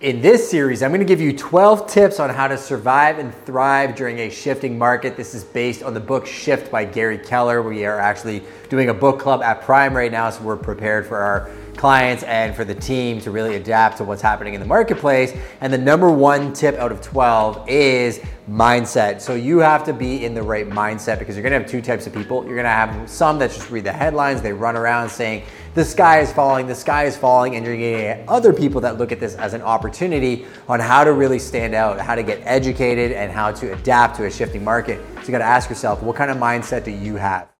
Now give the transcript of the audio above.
In this series, I'm going to give you 12 tips on how to survive and thrive during a shifting market. This is based on the book Shift by Gary Keller. We are actually doing a book club at Prime right now, so we're prepared for our clients and for the team to really adapt to what's happening in the marketplace. And the number one tip out of 12 is mindset. So you have to be in the right mindset because you're gonna have two types of people. You're gonna have some that just read the headlines, they run around saying, the sky is falling, the sky is falling, and you're getting other people that look at this as an opportunity on how to really stand out, how to get educated, and how to adapt to a shifting market. So you gotta ask yourself, what kind of mindset do you have?